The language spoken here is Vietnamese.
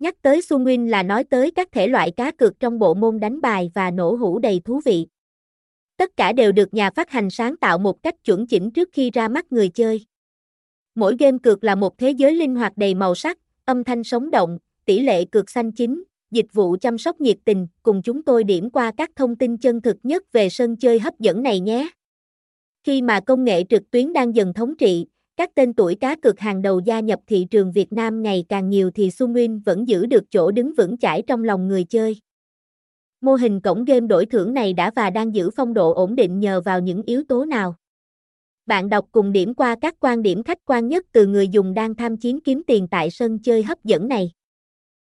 Nhắc tới Xuân Nguyên là nói tới các thể loại cá cược trong bộ môn đánh bài và nổ hũ đầy thú vị. Tất cả đều được nhà phát hành sáng tạo một cách chuẩn chỉnh trước khi ra mắt người chơi. Mỗi game cược là một thế giới linh hoạt đầy màu sắc, âm thanh sống động, tỷ lệ cược xanh chính, dịch vụ chăm sóc nhiệt tình, cùng chúng tôi điểm qua các thông tin chân thực nhất về sân chơi hấp dẫn này nhé. Khi mà công nghệ trực tuyến đang dần thống trị, các tên tuổi cá cược hàng đầu gia nhập thị trường Việt Nam ngày càng nhiều thì Sunwin vẫn giữ được chỗ đứng vững chãi trong lòng người chơi. Mô hình cổng game đổi thưởng này đã và đang giữ phong độ ổn định nhờ vào những yếu tố nào? Bạn đọc cùng điểm qua các quan điểm khách quan nhất từ người dùng đang tham chiến kiếm tiền tại sân chơi hấp dẫn này.